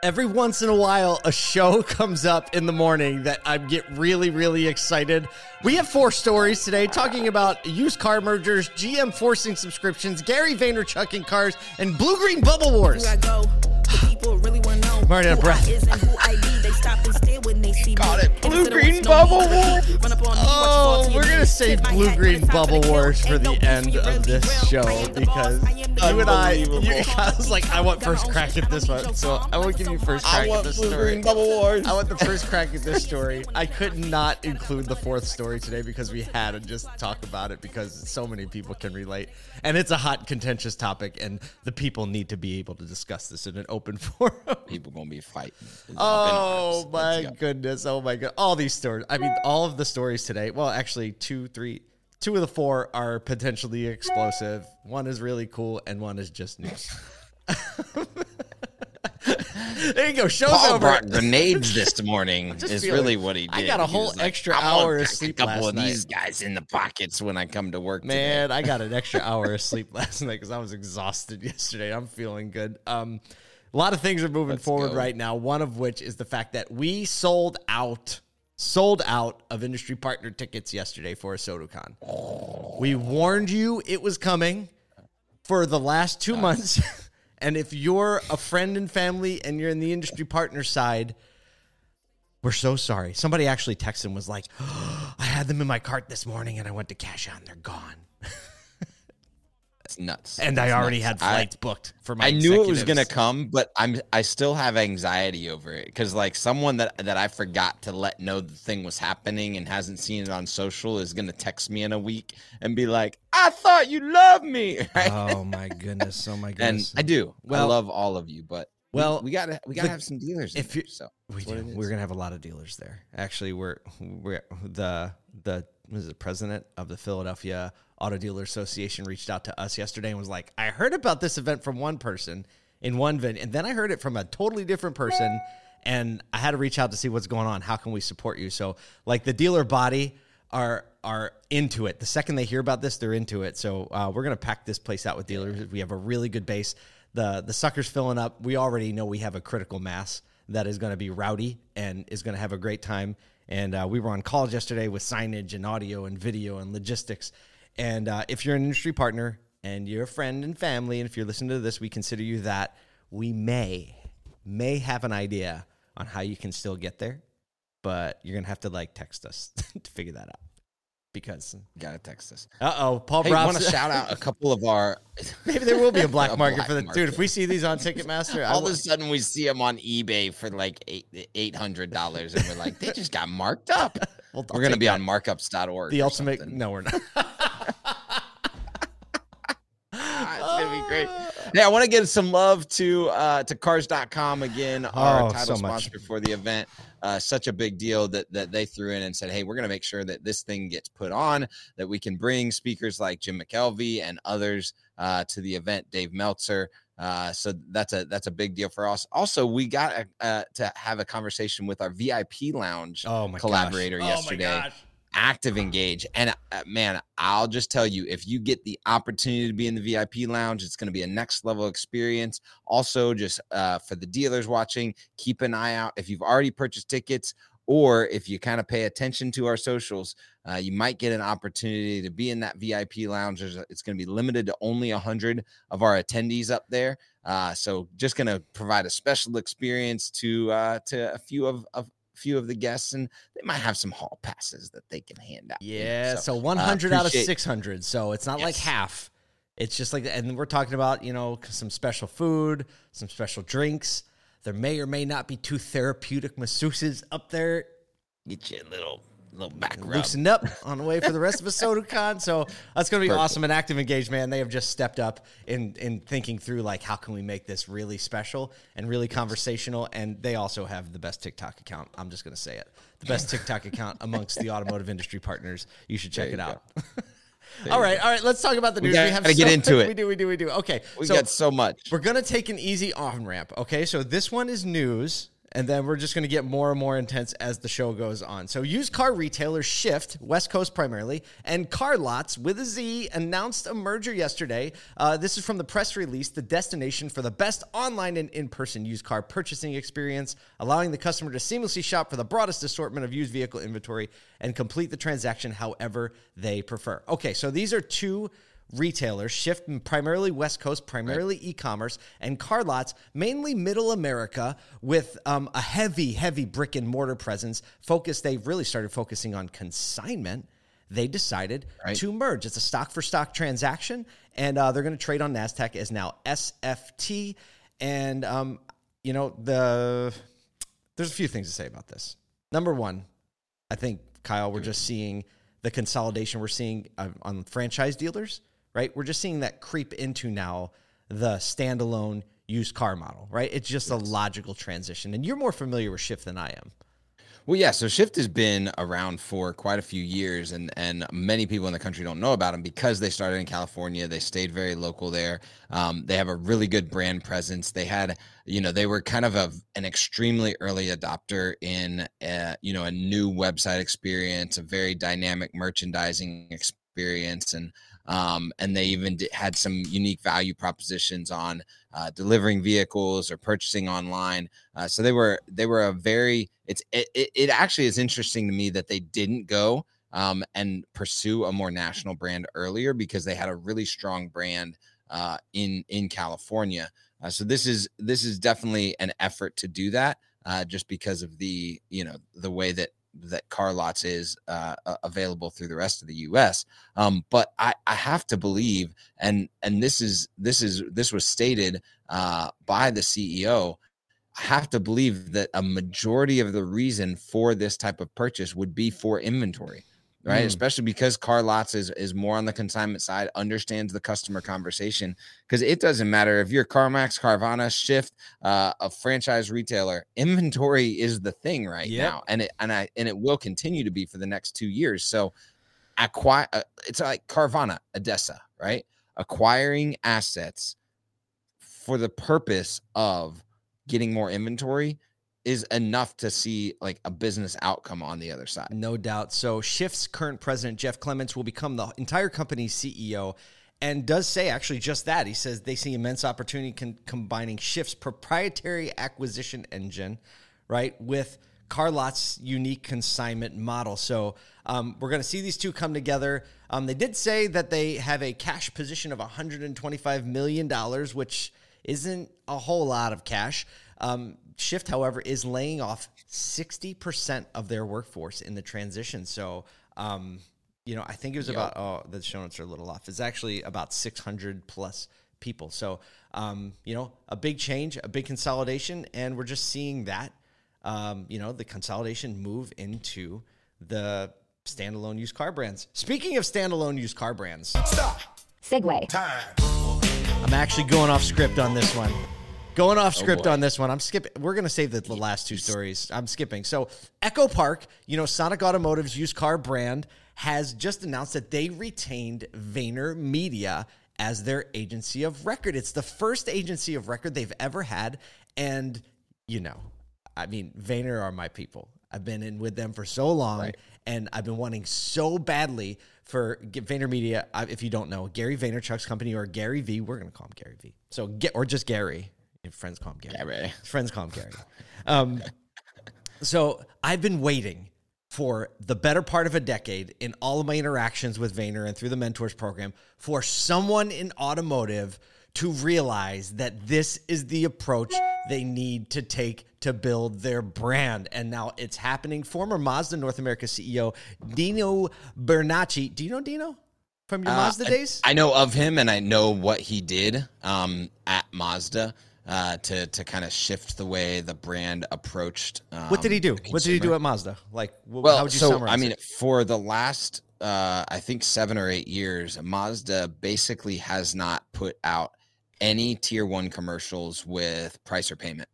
Every once in a while, a show comes up in the morning that I get really, really excited. We have four stories today talking about used car mergers, GM forcing subscriptions, Gary Vaynerchuk in cars, and blue green bubble wars. I go. The people really want to know I'm already out of breath. is and who I be. They stop and stare when they see Got it. Blue green bubble need, war. Run up on me, Oh, watch fall to we're gonna knees. save blue green when it's time bubble to wars for the end of this show I am the because boss. I am the you and I, unbelievable. you, I was like, I want first crack at this one, so I will give you first crack at want this blue story. green bubble wars. I want the first crack at this story. I could not include the fourth story today because we had to just talk about it because so many people can relate. And it's a hot, contentious topic, and the people need to be able to discuss this in an open forum. People gonna be fighting. It's up in Oh my Let's go. goodness. Oh my god. All these stories. I mean, all of the stories today. Well, actually, two, three, two of the four are potentially explosive. One is really cool, and one is just news. there you go. Show's Paul over. brought grenades this morning. is really what he did. I got a whole like, extra hour of sleep A couple last of night." these guys in the pockets when I come to work. today." Man, I got an extra hour of sleep last night because I was exhausted yesterday. I'm feeling good. Um, a lot of things are moving Let's forward go. right now. One of which is the fact that we sold out, sold out of industry partner tickets yesterday for ASOTU CON. We warned you it was coming for the last two months. and if you're a friend and family and you're in the industry partner side, we're so sorry. Somebody actually texted and was like, I had them in my cart this morning and I went to cash out and they're gone. That's nuts. And I That's already had nuts. I- flights booked for my I knew it was gonna come, but I'm I still have anxiety over it because like someone that that I forgot to let know the thing was happening and hasn't seen it on social is gonna text me in a week and be like, "I thought you loved me," right? Oh my goodness. Oh my goodness! and. I do. Well- I love all of you, but well, we, gotta we gotta the- have some dealers. if there, you- so we do. We're gonna have a lot of dealers there. Actually, we're we're the the is it president of the Philadelphia Auto Dealer Association reached out to us yesterday and was like, I heard about this event from one person in one venue, and then I heard it from a totally different person, and I had to reach out to see what's going on. How can we support you? So, like the dealer body are are into it. The second they hear about this, they're into it. So uh, we're gonna pack this place out with dealers. We have a really good base. The the sucker's filling up. We already know we have a critical mass that is going to be rowdy and is going to have a great time. And uh, we were on calls yesterday with signage and audio and video and logistics. And uh, if you're an industry partner and you're a friend and family, and if you're listening to this, we consider you that. We may may have an idea on how you can still get there, but you're gonna have to like text us to figure that out. Because you gotta text us. uh oh, Paul Hey, want to shout out a couple of our. Maybe there will be a black A market black for the dude. If we see these on Ticketmaster, I All of a sudden, we see them on eBay for like eight eight hundred dollars, and we're like, they just got marked up. We'll- we're gonna be that. on markups.org. the ultimate. something. No, we're not. Ah, it's gonna be great. Yeah, I want to give some love to uh, to Cars.com again, our Oh, title so much. sponsor for the event. Uh, such a big deal that that they threw in and said, "Hey, we're going to make sure that this thing gets put on, that we can bring speakers like Jim McKelvey and others uh, to the event. Dave Meltzer." Uh, so that's a that's a big deal for us. Also, we got uh, to have a conversation with our VIP lounge Oh my collaborator gosh. yesterday Oh my gosh. Active engage. And uh, man i'll just tell you if you get the opportunity to be in the vip lounge it's going to be a next level experience. Also just uh, for the dealers watching keep an eye out. If you've already purchased tickets or if you kind of pay attention to our socials uh, you might get an opportunity to be in that vip lounge. There's it's going to be limited to only 100 of our attendees up there. Uh, so just going to provide a special experience to uh, to a few of, of few of the guests and they might have some hall passes that they can hand out you know, Yeah, so, 100 uh, out of 600. So it's not like half. It's just like, and we're talking about, you know, some special food, some special drinks. There may or may not be two therapeutic masseuses up there get you a little little back rub. loosened up on the way for the rest of ASOTU CON. So that's going to be Perfect. awesome. And Active Engage, man, they have just stepped up in in thinking through like how can we make this really special and really conversational. And they also have the best TikTok account. I'm just going to say it, the best TikTok account amongst the automotive industry partners. You should check There it you out. all right, all right. Let's talk about the news. We news. gotta have get so- into it. We do, we do, we do. Okay, we so got so much we're gonna take an easy on ramp. Okay, so this one is news, and then we're just going to get more and more intense as the show goes on. So, used car retailers Shift, West Coast primarily, and CarLotz with a Z announced a merger yesterday. Uh, this is from the press release, the destination for the best online and in person used car purchasing experience, allowing the customer to seamlessly shop for the broadest assortment of used vehicle inventory and complete the transaction however they prefer. Okay, so these are two retailers shift primarily west coast primarily right. e-commerce and CarLotz mainly middle america with um, a heavy heavy brick and mortar presence focus they really started focusing on consignment. They decided right. to merge. It's a stock for stock transaction and uh, they're going to trade on nasdaq as now sft and um, you know the there's a few things to say about this. Number one i think kyle we're just seeing the consolidation we're seeing uh, on franchise dealers right? We're just seeing that creep into now the standalone used car model, right? It's just yes. a logical transition. And you're more familiar with Shift than I am. Well, yeah. So Shift has been around for quite a few years, and and many people in the country don't know about them because they started in California. They stayed very local there. Um, they have a really good brand presence. They had, you know, they were kind of a, an extremely early adopter in, a, you know, a new website experience, a very dynamic merchandising experience, and um, and they even d- had some unique value propositions on uh, delivering vehicles or purchasing online. Uh, so they were they were a very it's it, it actually is interesting to me that they didn't go um, and pursue a more national brand earlier because they had a really strong brand uh, in in California. Uh, so this is this is definitely an effort to do that. Uh, just because of the you know the way that that CarLotz is uh, available through the rest of the U.S. Um, but I, I have to believe, and and this is this is this was stated uh, by the CEO. I have to believe that a majority of the reason for this type of purchase would be for inventory right? Mm. Especially because CarLotz is is more on the consignment side, understands the customer conversation. Because it doesn't matter if you're CarMax, Carvana, Shift, uh, a franchise retailer, inventory is the thing right yep. now, and it and I and it will continue to be for the next two years. So, acquire uh, it's like Carvana, ADESA, right? Acquiring assets for the purpose of getting more inventory is enough to see like a business outcome on the other side. No doubt. So Shift's current president Jeff Clementz will become the entire company's CEO and does say actually just that. He says they see immense opportunity con- combining Shift's proprietary acquisition engine, right, with CarLotz's unique consignment model. So um, we're going to see these two come together. Um, they did say that they have a cash position of 125 million dollars, which isn't a whole lot of cash. Um, Shift, however, is laying off 60% of their workforce in the transition. So, um, you know, I think it was yep. about, oh, the show notes are a little off. It's actually about 600 plus people. So, um, you know, a big change, a big consolidation, and we're just seeing that, um, you know, the consolidation move into the standalone used car brands. Speaking of standalone used car brands, stop. Segue. Time. I'm actually going off script on this one. Going off oh, script oh on this one, I'm skipping. We're going to save the, the last two stories. I'm skipping. So, Echo Park, you know, Sonic Automotive's used car brand, has just announced that they retained VaynerMedia as their agency of record. It's the first agency of record they've ever had. And, you know, I mean, Vayner are my people. I've been in with them for so long, right. and I've been wanting so badly for VaynerMedia. If you don't know, Gary Vaynerchuk's company or Gary V, we're going to call him Gary V. So, get or just Gary friends him Gary. Friends him Gary. Um, so I've been waiting for the better part of a decade in all of my interactions with Vayner and through the mentors program for someone in automotive to realize that this is the approach they need to take to build their brand. And now it's happening. Former Mazda North America CEO Dino Bernacchi. Do you know Dino? From your uh, Mazda days? I know of him and I know what he did um, at Mazda uh, to to kind of shift the way the brand approached. Um, what did he do? What did he do at Mazda? Like, wh- well, how would you so I mean, it? for the last uh, I think seven or eight years, Mazda basically has not put out any tier one commercials with price or payment.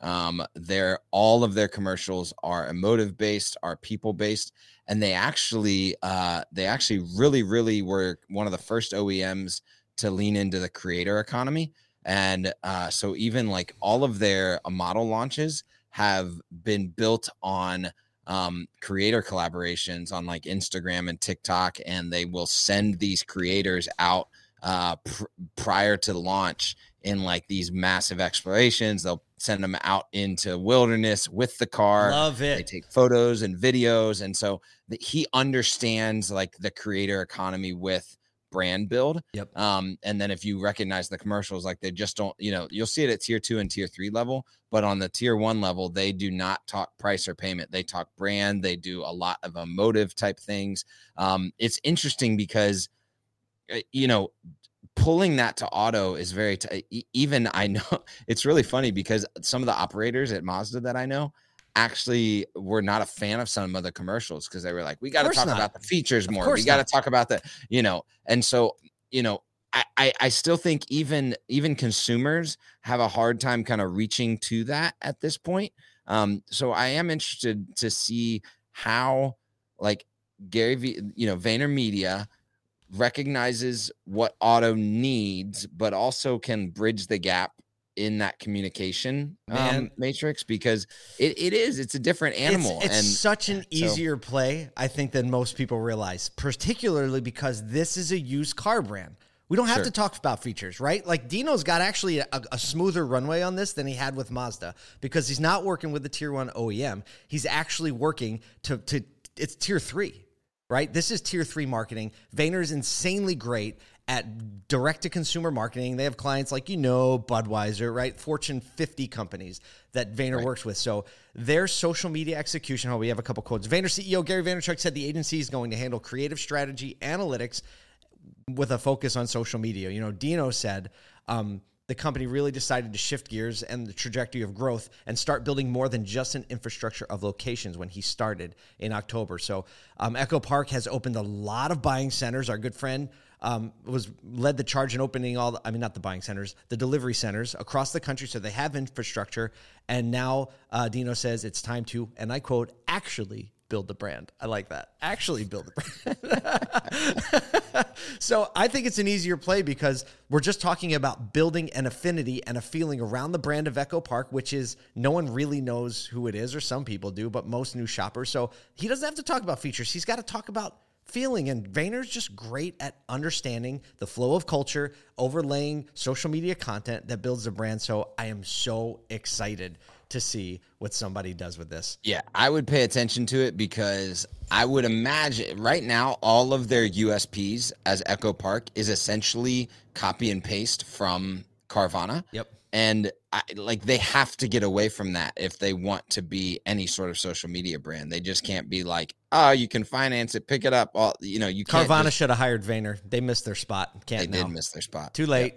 Um, they're all of their commercials are emotive based, are people based, and they actually uh, they actually really really were one of the first OEMs to lean into the creator economy. And uh, so even like all of their uh, model launches have been built on um, creator collaborations on like Instagram and TikTok, and they will send these creators out uh, pr- prior to launch in like these massive explorations. They'll send them out into wilderness with the car. Love it. They take photos and videos, and so the, he understands like the creator economy with brand build. Yep. Um, and then if you recognize the commercials, like they just don't, you know, you'll see it at tier two and tier three level, but on the tier one level, they do not talk price or payment. They talk brand. They do a lot of emotive type things. Um, it's interesting because, uh, you know, pulling that to auto is very t- even i know it's really funny because some of the operators at mazda that i know actually were not a fan of some of the commercials because they were like we got to talk not. about the features Of more we got to talk about the you know and so you know I, I i still think even even consumers have a hard time kind of reaching to that at this point um so i am interested to see how like gary v you know vayner media recognizes what auto needs, but also can bridge the gap in that communication Man. um, matrix because it, it is it's a different animal It's, it's and such an so- easier play, I think, than most people realize, particularly because this is a used car brand. We don't have Sure. to talk about features, right? Like Dino's got actually a, a smoother runway on this than he had with Mazda because he's not working with the tier one OEM. He's actually working to to it's tier three, right? This is tier three marketing. Vayner's insanely great at direct to consumer marketing. They have clients like you know Budweiser, right? Fortune 50 companies that Vayner works with. So their social media execution. Oh, we have a couple quotes. Vayner CEO Gary Vaynerchuk said the agency is going to handle creative strategy, analytics, with a focus on social media. You know, Dino said um, the company really decided to shift gears and the trajectory of growth and start building more than just an infrastructure of locations when he started in October. So, um, Echo Park has opened a lot of buying centers. Our good friend um, was led the charge in opening all. The, I mean, not the buying centers, the delivery centers across the country. So they have infrastructure, and now uh, Dino says it's time to, and I quote, actually build the brand. I like that. Actually build the brand. so I think it's an easier play because we're just talking about building an affinity and a feeling around the brand of Echo Park, which is no one really knows who it is, or some people do, but most new shoppers. So he doesn't have to talk about features. He's got to talk about feeling. And Vayner's just great at understanding the flow of culture, overlaying social media content that builds the brand. So I am so excited to see what somebody does with this. yeah i would pay attention to it because i would imagine right now all of their usps as echo park is essentially copy and paste from carvana Yep. And I, like they have to get away from that if they want to be any sort of social media brand they just can't be like oh you can finance it pick it up all you know you Carvana just- should have hired Vayner. They missed their spot. Can't they did miss their spot Too late.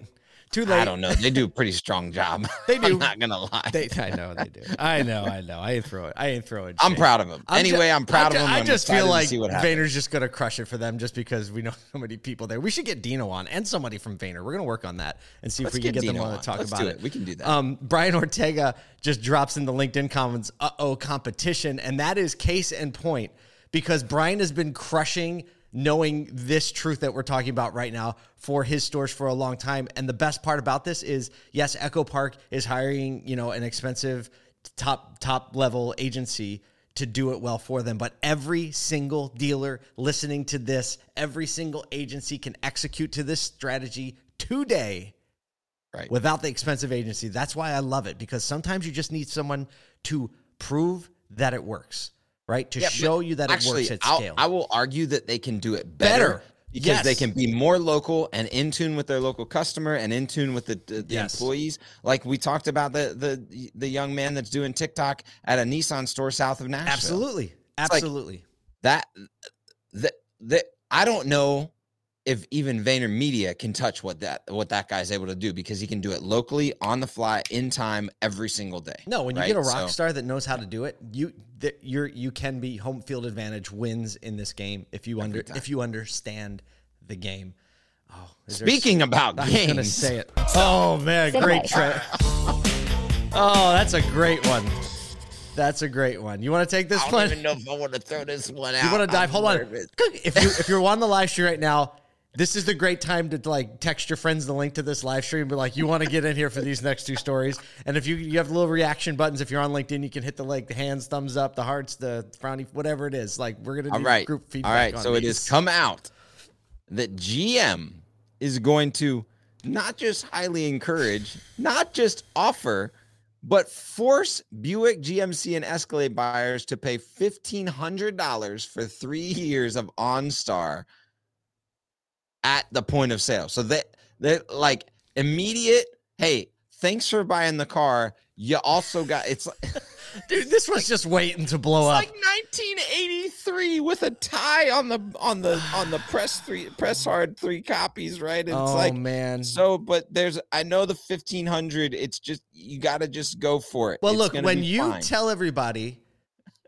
Too late. i don't know they do a pretty strong job They do. i'm not gonna lie They, I know they do. I know. I know. I ain't throw it. I ain't throw it. i'm proud of them I'm anyway ju- i'm proud ju- of them I I'm just feel like. Vayner's just gonna crush it for them, just because we know so many people there. We should get Dino on and somebody from Vayner. We're gonna work on that and see Let's if we can get get them on to talk Let's about do it. it. We can do that. Um, Brian Ortega just drops in the LinkedIn comments, "Uh oh, competition," and that is case in point because Brian has been crushing knowing this truth that we're talking about right now for his stores for a long time. And the best part about this is, yes, Echo Park is hiring, you know, an expensive top top level agency to do it well for them. But every single dealer listening to this, every single agency can execute to this strategy today right without the expensive agency. That's why I love it because sometimes you just need someone to prove that it works, right? To Yeah, show you that Actually, it works at I'll- scale. I will argue that they can do it better, Better. because they can be more local and in tune with their local customer and in tune with the, the, the Yes. employees. Like we talked about the the the young man that's doing TikTok at a Nissan store south of Nashville. Absolutely. like- Absolutely. That that that I don't know if even VaynerMedia can touch what that what that guy's able to do because he can do it locally on the fly in time every single day. no, when you get a rock So- star that knows how to do it, you that you're you can be home field advantage wins in this game if you under time. if you understand the game. Oh, is there- Speaking about I was gonna games, say it. Oh man, great trip. Oh, that's a great one. That's a great one. You want to take this one? I don't even know if I want to throw this one out. You want to dive? I'm Hold on. nervous. If you if you're on the live stream right now, this is the great time to like text your friends the link to this live stream. Be like, you want to get in here for these next two stories. And if you you have little reaction buttons, if you're on LinkedIn, you can hit the like the hands, thumbs up, the hearts, the frowny, whatever it is. Like we're gonna do All right. group feedback. All right. So it has come out that GM is going to not just highly encourage, not just offer, but force Buick, GMC, and Escalade buyers to pay $1,500 for three years of OnStar at the point of sale. So that, that like immediate, hey, thanks for buying the car. You also got, it's like, dude. This was just waiting to blow it's up. like 1983 with a tie on the on the on the press three press hard three copies, right? It's oh like man. so, but there's I know the 1500. It's just you got to just go for it. Well, It's look, when you fine. tell everybody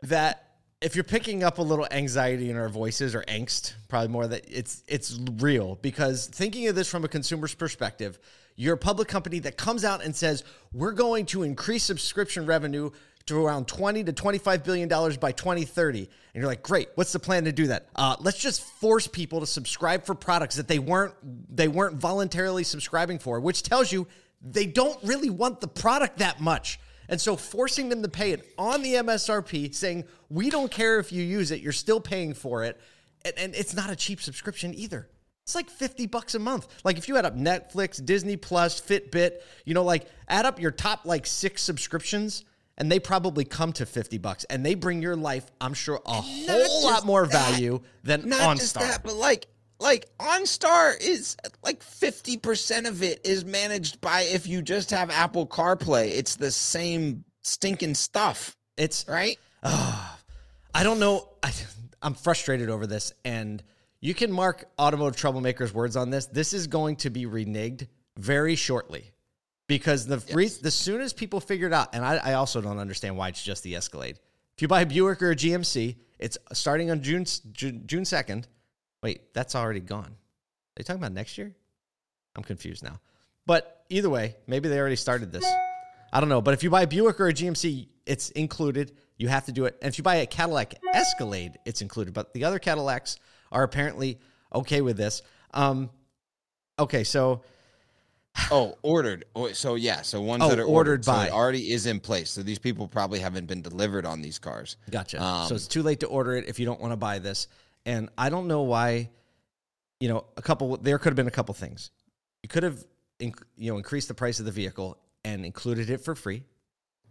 that if you're picking up a little anxiety in our voices or angst, probably more that it's it's real because thinking of this from a consumer's perspective, you're a public company that comes out and says we're going to increase subscription revenue to around 20 to 25 billion dollars by 2030 and you're like great what's the plan to do that? Uh, let's just force people to subscribe for products that they weren't they weren't voluntarily subscribing for which tells you they don't really want the product that much and so forcing them to pay it on the MSRP, saying, we don't care if you use it, you're still paying for it. And, and it's not a cheap subscription either. It's like 50 bucks a month. Like if you add up Netflix, Disney Plus, Fitbit, you know, like add up your top like six subscriptions and they probably come to 50 bucks and they bring your life, I'm sure, a whole lot more that. value than not just that, but like like OnStar is like 50% of it is managed by if you just have Apple CarPlay. It's the same stinking stuff, It's right? I don't know. I, I'm frustrated over this, and you can mark automotive troublemakers' words on this. This is going to be reneged very shortly because the re- the soon as people figure it out, and I, I also don't understand why it's just the Escalade. If you buy a Buick or a GMC, it's starting on June June June second. Wait, that's already gone. Are you talking about next year? I'm confused now. But either way, maybe they already started this. I don't know. But if you buy a Buick or a GMC, it's included. You have to do it. And if you buy a Cadillac Escalade, it's included. But the other Cadillacs are apparently okay with this. Um, okay, so Oh, ordered. Oh, so yeah, so ones Oh, that are ordered ordered, so by. it already is in place. So these people probably haven't been delivered on these cars. Gotcha. Um, so it's too late to order it if you don't want to buy this. And I don't know why, you know, a couple, there could have been a couple things. You could have, inc- you know, increased the price of the vehicle and included it for free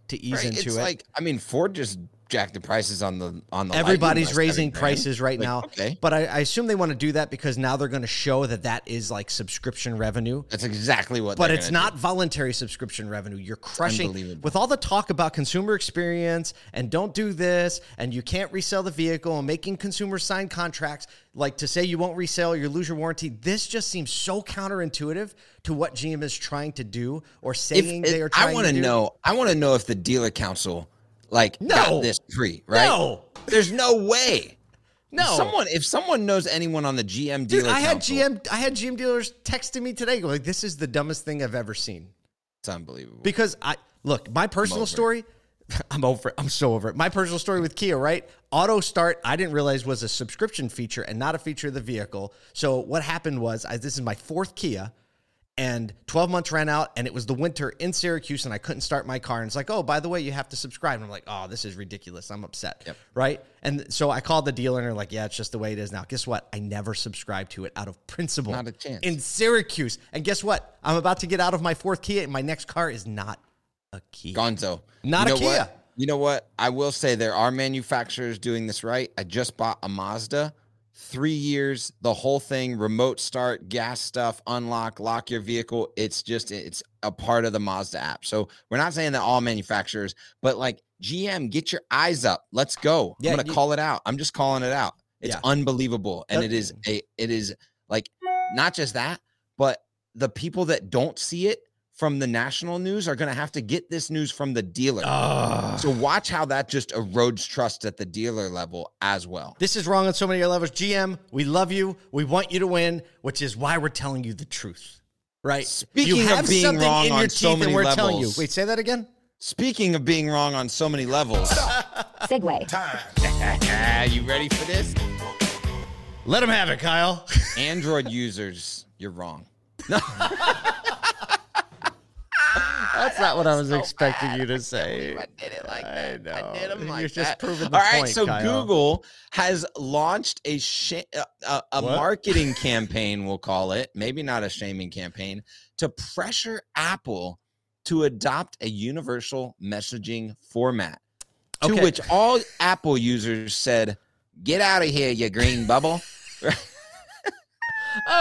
to ease Right? into It's it. like I mean, Ford just jacked the prices on the on the. Everybody's raising prices right Like, now. Okay, But I, I assume they want to do that because now they're going to show that that is like subscription revenue. that's exactly what. But it's not voluntary subscription revenue. You're crushing with all the talk about consumer experience and don't do this and you can't resell the vehicle and making consumers sign contracts like to say you won't resell, you lose your warranty. This just seems so counterintuitive to what GM is trying to do or saying if- they are trying I want to do. know. I want to know if the dealer council like No. got this tree, Right? No. There's no way. No. Someone, if someone knows anyone on the GM Dude, dealer I had council, GM I had GM dealers texting me today like this is the dumbest thing I've ever seen. it's unbelievable. Because I look, my personal story, I'm over it. I'm so over it. My personal story with Kia, right? Auto start, I didn't realize was a subscription feature and not a feature of the vehicle. So what happened was, I, this is my fourth Kia, and 12 months ran out, and it was the winter in Syracuse, and I couldn't start my car. And it's like, oh, by the way, you have to subscribe. And I'm like, oh, this is ridiculous. I'm upset. Yep. Right? And so I called the dealer, and they're like, yeah, it's just the way it is now. Guess what? I never subscribed to it out of principle. Not a chance. In Syracuse. And guess what? I'm about to get out of my fourth Kia, and my next car is not a Kia. Gonzo. Not you a Kia. What? You know what? I will say there are manufacturers doing this right. I just bought a Mazda. Three years, the whole thing, remote start, gas stuff, unlock, lock your vehicle. It's just it's a part of the Mazda app. So we're not saying that all manufacturers, but like GM, get your eyes up. Let's go. Yeah, I'm gonna you- call it out. I'm just calling it out. It's Yeah. unbelievable. And it is a it is like not just that, but the people that don't see it from the national news are going to have to get this news from the dealer. Ugh. so watch how that just erodes trust at the dealer level as well. This is wrong on so many levels. GM, we love you. We want you to win, which is why we're telling you the truth. Right? Speaking you of have being something wrong in your on teeth so many and we're telling you. levels. Wait, say that again? Speaking of being wrong on so many levels, Segue. Time. you ready for this? Let them have it, Kyle. Android users, you're wrong. That's not what I was expecting you to say. I did it like I that. know. I did them You're like just that. proving the All right, point, so Kyle. Google has launched a sh- uh, a, a, a marketing campaign, we'll call it, maybe not a shaming campaign, to pressure Apple to adopt a universal messaging format. To which all Apple users said, "Get out of here, you green bubble."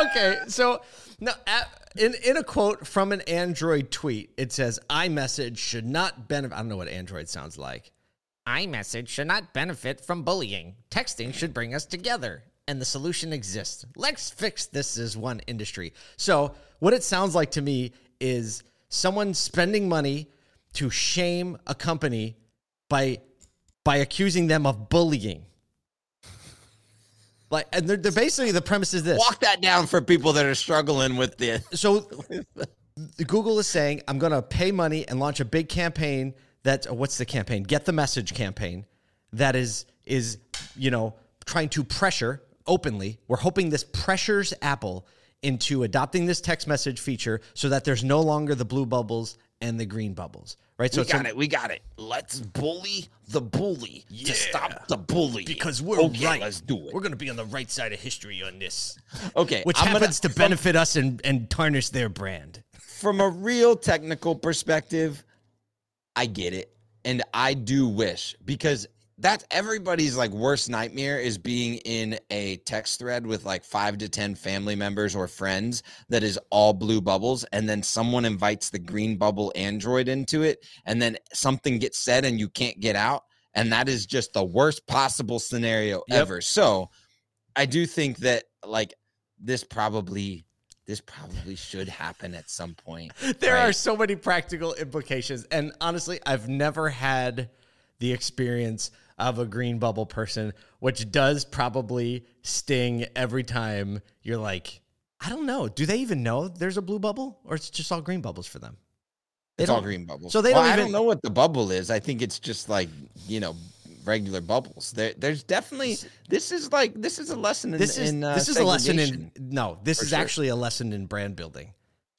Okay, so now a- in in a quote from an Android tweet, it says iMessage should not benefit. I don't know what Android sounds like. iMessage should not benefit from bullying. Texting should bring us together, and the solution exists. Let's fix this as one industry. So what it sounds like to me is someone spending money to shame a company by by accusing them of bullying. Like, and they're, they're basically the premise is this. Walk that down for people that are struggling with this. So Google is saying, I'm going to pay money and launch a big campaign that uh, what's the campaign? Get the message campaign that is is, you know, trying to pressure openly. We're hoping this pressures Apple into adopting this text message feature so that there's no longer the blue bubbles and the green bubbles. Right? So we got it. We got it. Let's bully the bully to stop the bully. because we're okay, right. Let's do it. We're going to be on the right side of history on this, okay, which I'm gonna- happens to from- benefit us and, and tarnish their brand. from a real technical perspective, I get it. And I do wish because that's everybody's like worst nightmare is being in a text thread with like five to 10 family members or friends that is all blue bubbles. And then someone invites the green bubble Android into it. And then something gets said and you can't get out. And that is just the worst possible scenario Yep. ever. So I do think that like this probably. This probably should happen at some point. There right? are so many practical implications. And honestly, I've never had the experience of a green bubble person, which does probably sting every time you're like, I don't know. Do they even know there's a blue bubble or it's just all green bubbles for them? They It's all green bubbles. so they Well, don't I even- don't know what the bubble is. I think it's just like you know regular bubbles. There, there's definitely this is like this is a lesson in This is in, uh, this is a lesson in no, this is sure. actually a lesson in brand building.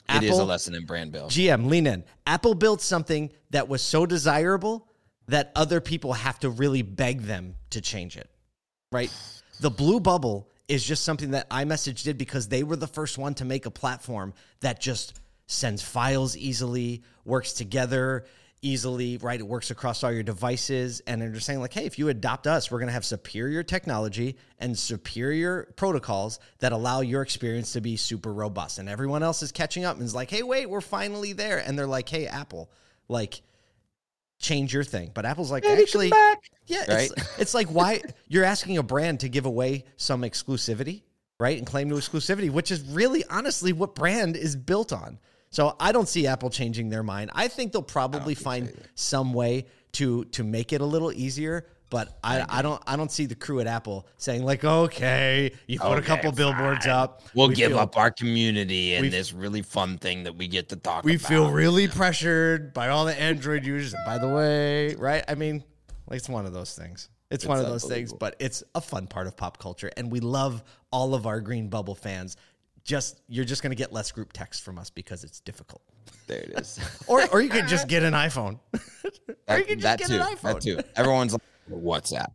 It is a lesson in brand build. GM, lean in. Apple built something that was so desirable that other people have to really beg them to change it. Right? The blue bubble is just something that iMessage did because they were the first one to make a platform that just sends files easily, works together easily, right? It works across all your devices. And they're just saying, like, hey, if you adopt us, we're going to have superior technology and superior protocols that allow your experience to be super robust. And everyone else is catching up and is like, hey, wait, we're finally there. And they're like, hey, Apple, like, change your thing. But Apple's like, actually, yeah, Right? it's, it's like why you're asking a brand to give away some exclusivity, right? And claim to exclusivity, which is really honestly what brand is built on. So I don't see Apple changing their mind. I think they'll probably find some way to to make it a little easier. But I, I don't I don't see the crew at Apple saying like okay you put a Okay, couple billboards up We'll we give feel- up our community and this really fun thing that we get to talk about. we about. feel really pressured by all the Android users. By the way, right? I mean, like it's one of those things. It's, one of those things, but it's a fun part of pop culture, and we love all of our Green Bubble fans. Just you're just gonna get less group text from us because it's difficult, there it is. or or you could just get an iPhone. or you that, could just that get too. an iPhone. That too. Everyone's like WhatsApp.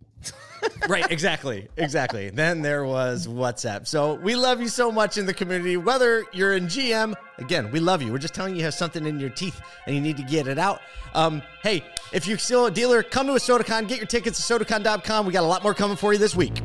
right, exactly, exactly. Then there was WhatsApp. So we love you so much in the community. Whether you're in GM, again, we love you. We're just telling you you have something in your teeth and you need to get it out. Um, hey, if you're still a dealer, come to ASOTU CON. Get your tickets at SodaCon.com. We got a lot more coming for you this week.